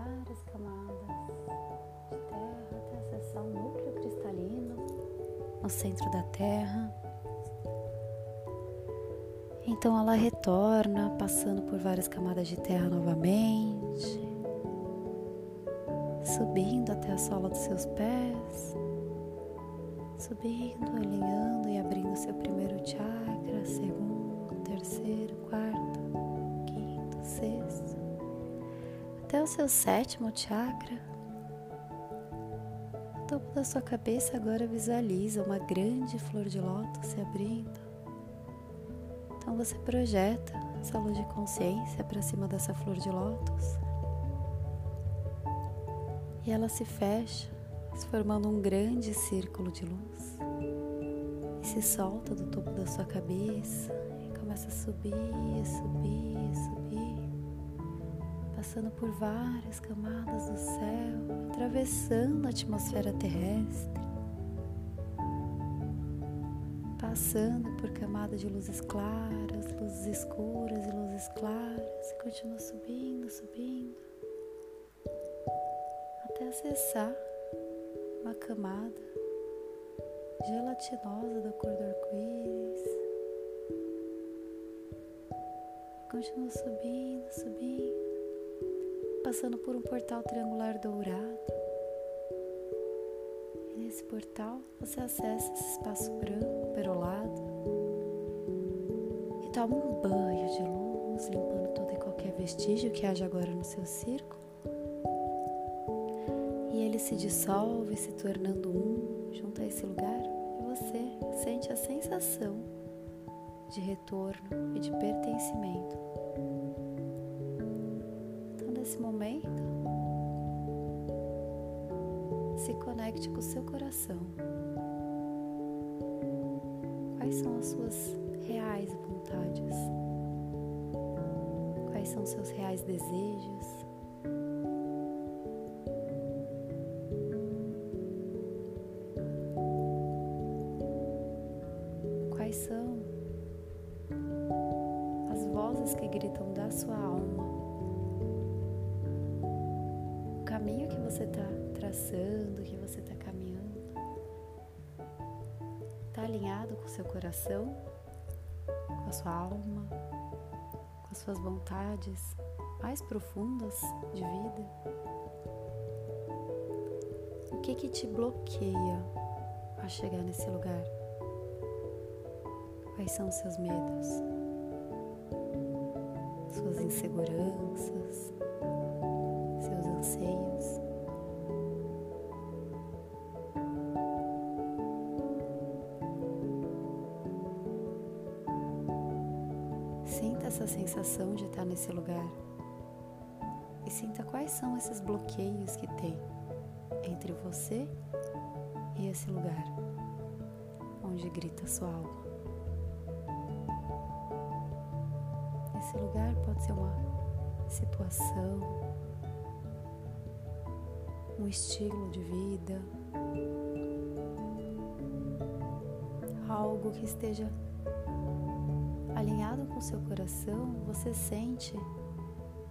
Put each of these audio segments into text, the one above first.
várias camadas de terra até acessar o núcleo cristalino no centro da Terra. Então ela retorna, passando por várias camadas de terra novamente, subindo até a sola dos seus pés, subindo, alinhando e abrindo até o seu sétimo chakra. No topo da sua cabeça agora visualiza uma grande flor de lótus se abrindo então você projeta essa luz de consciência para cima dessa flor de lótus. E ela se fecha, se formando um grande círculo de luz. E se solta do topo da sua cabeça e começa a subir, subir, subir, passando por várias camadas do céu, atravessando a atmosfera terrestre passando por camadas de luzes claras, luzes escuras e luzes claras, e continua subindo, subindo, até acessar uma camada gelatinosa da cor do arco-íris. Continua subindo, subindo, passando por um portal triangular dourado nesse portal você acessa esse espaço branco, perolado, e toma um banho de luz, limpando todo e qualquer vestígio que haja agora no seu círculo. E ele se dissolve, se tornando um junto a esse lugar, e você sente a sensação de retorno e de pertencimento. Nesse momento, se conecte com o seu coração. Quais são as suas reais vontades? Quais são os seus reais desejos? Traçando, que você está caminhando, está alinhado com o seu coração, com a sua alma, com as suas vontades mais profundas de vida? O que que te bloqueia a chegar nesse lugar? Quais são os seus medos? Suas inseguranças? Seus anseios? Sensação de estar nesse lugar e sinta quais são esses bloqueios que tem entre você e esse lugar onde grita sua alma. Esse lugar pode ser uma situação, um estilo de vida, algo que esteja alinhado com seu coração, você sente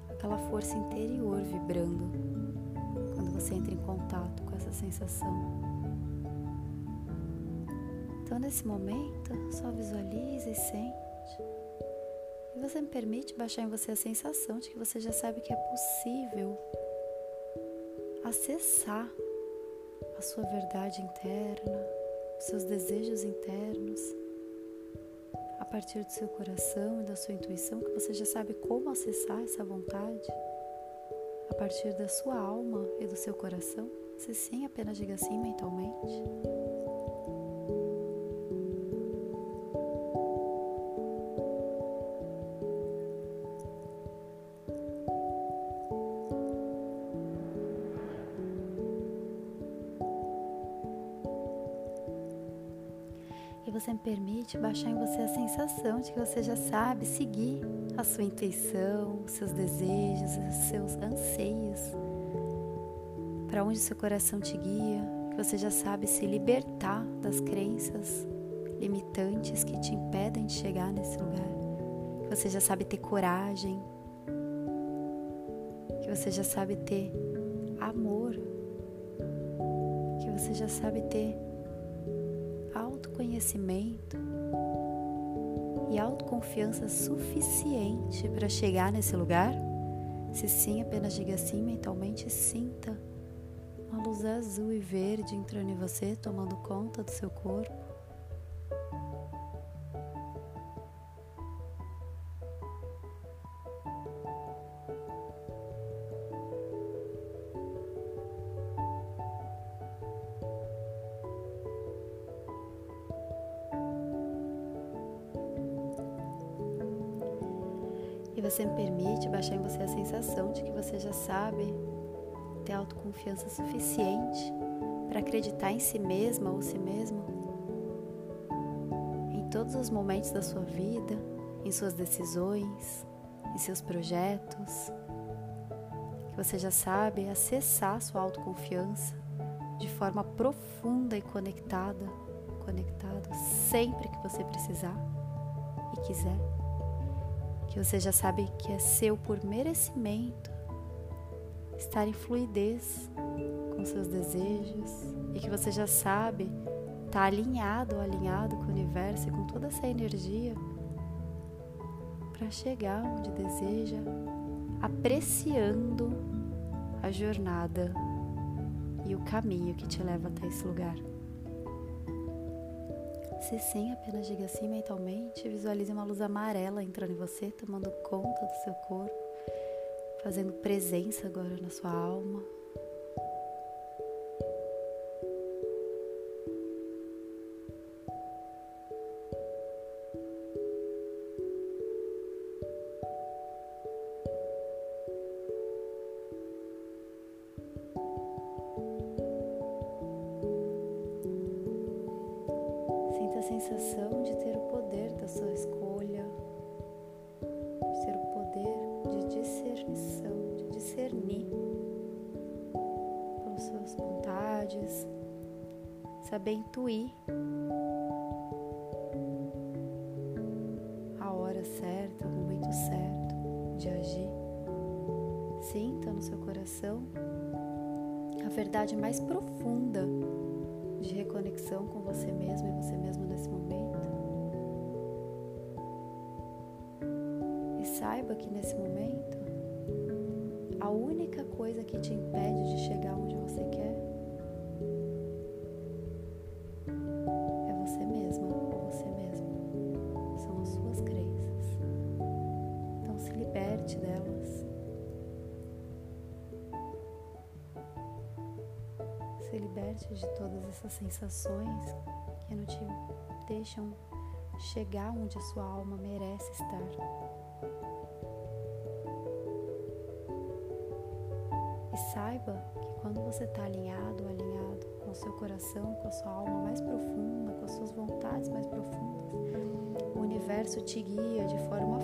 aquela força interior vibrando quando você entra em contato com essa sensação. Então, nesse momento, só visualize e sente. E você me permite baixar em você a sensação de que você já sabe que é possível acessar a sua verdade interna, os seus desejos internos partir do seu coração e da sua intuição que você já sabe como acessar essa vontade, a partir da sua alma e do seu coração, se sim, apenas diga sim mentalmente. Você me permite baixar em você a sensação de que você já sabe seguir a sua intuição, seus desejos, os seus anseios, para onde seu coração te guia, que você já sabe se libertar das crenças limitantes que te impedem de chegar nesse lugar, que você já sabe ter coragem, que você já sabe ter amor, que você já sabe ter autoconhecimento e autoconfiança suficiente para chegar nesse lugar? Se sim, apenas diga sim mentalmente sinta uma luz azul e verde entrando em você, tomando conta do seu corpo. E você me permite baixar em você a sensação de que você já sabe ter autoconfiança suficiente para acreditar em si mesma ou si mesmo em todos os momentos da sua vida, em suas decisões, em seus projetos. Que você já sabe acessar sua autoconfiança de forma profunda e conectada, conectado sempre que você precisar e quiser que você já sabe que é seu por merecimento estar em fluidez com seus desejos e que você já sabe estar tá alinhado ou alinhado com o universo e com toda essa energia para chegar onde deseja, apreciando a jornada e o caminho que te leva até esse lugar. Se sim, apenas diga sim mentalmente. Visualize uma luz amarela entrando em você, tomando conta do seu corpo, fazendo presença agora na sua alma. Sensação de ter o poder da sua escolha, de ter o poder de discernição, de discernir pelas suas vontades, saber intuir a hora certa, o momento certo de agir. Sinta no seu coração a verdade mais profunda de reconexão com você mesmo e você mesmo nesse momento. E saiba que nesse momento, a única coisa que te impede de chegar onde você quer de todas essas sensações que não te deixam chegar onde a sua alma merece estar. E saiba que quando você está alinhado, alinhado com o seu coração, com a sua alma mais profunda, com as suas vontades mais profundas, o universo te guia de forma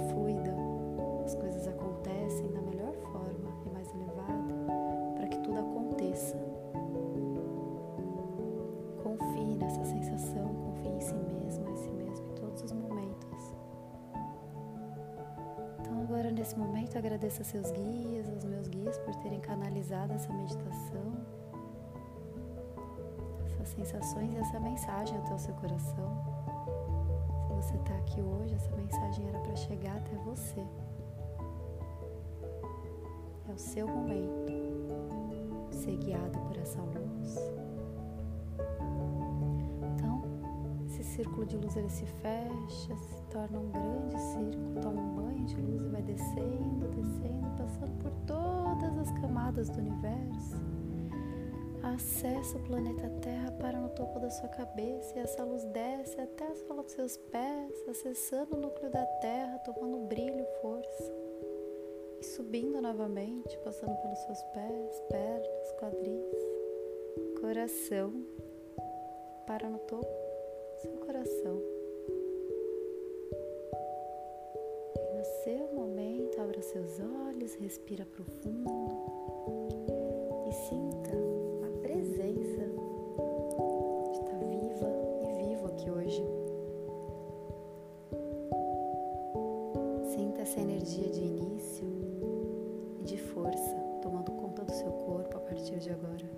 momento agradeço a seus guias, aos meus guias por terem canalizado essa meditação, essas sensações e essa mensagem até o seu coração. Se você está aqui hoje, essa mensagem era para chegar até você. É o seu momento. Ser guiado por essa luz. Então, esse círculo de luz ele se fecha, se torna um grande círculo, toma um de luz vai descendo, descendo, passando por todas as camadas do universo. Acessa o planeta Terra, para no topo da sua cabeça e essa luz desce até a sola dos seus pés, acessando o núcleo da Terra, tomando brilho, força. E subindo novamente, passando pelos seus pés, pernas, quadris, coração, para no topo do seu coração. Seus olhos, respira profundo e sinta a presença de estar viva e vivo aqui hoje. Sinta essa energia de início e de força tomando conta do seu corpo a partir de agora.